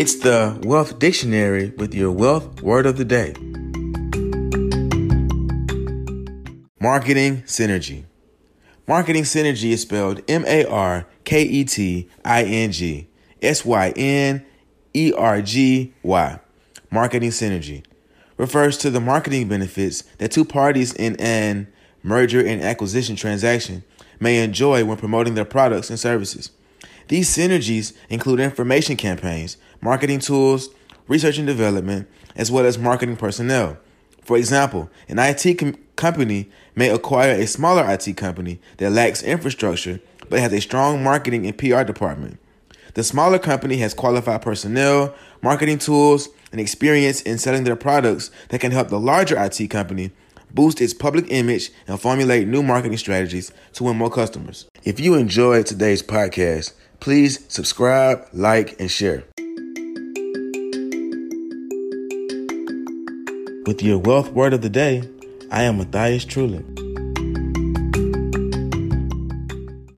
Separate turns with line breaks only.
It's the Wealth Dictionary with your wealth word of the day. Marketing synergy. Marketing synergy is spelled M A R K E T I N G S Y N E R G Y. Marketing synergy refers to the marketing benefits that two parties in an merger and acquisition transaction may enjoy when promoting their products and services. These synergies include information campaigns, marketing tools, research and development, as well as marketing personnel. For example, an IT com- company may acquire a smaller IT company that lacks infrastructure but has a strong marketing and PR department. The smaller company has qualified personnel, marketing tools, and experience in selling their products that can help the larger IT company boost its public image and formulate new marketing strategies to win more customers. If you enjoyed today's podcast, please subscribe, like, and share. With your wealth word of the day, I am Matthias Trulin.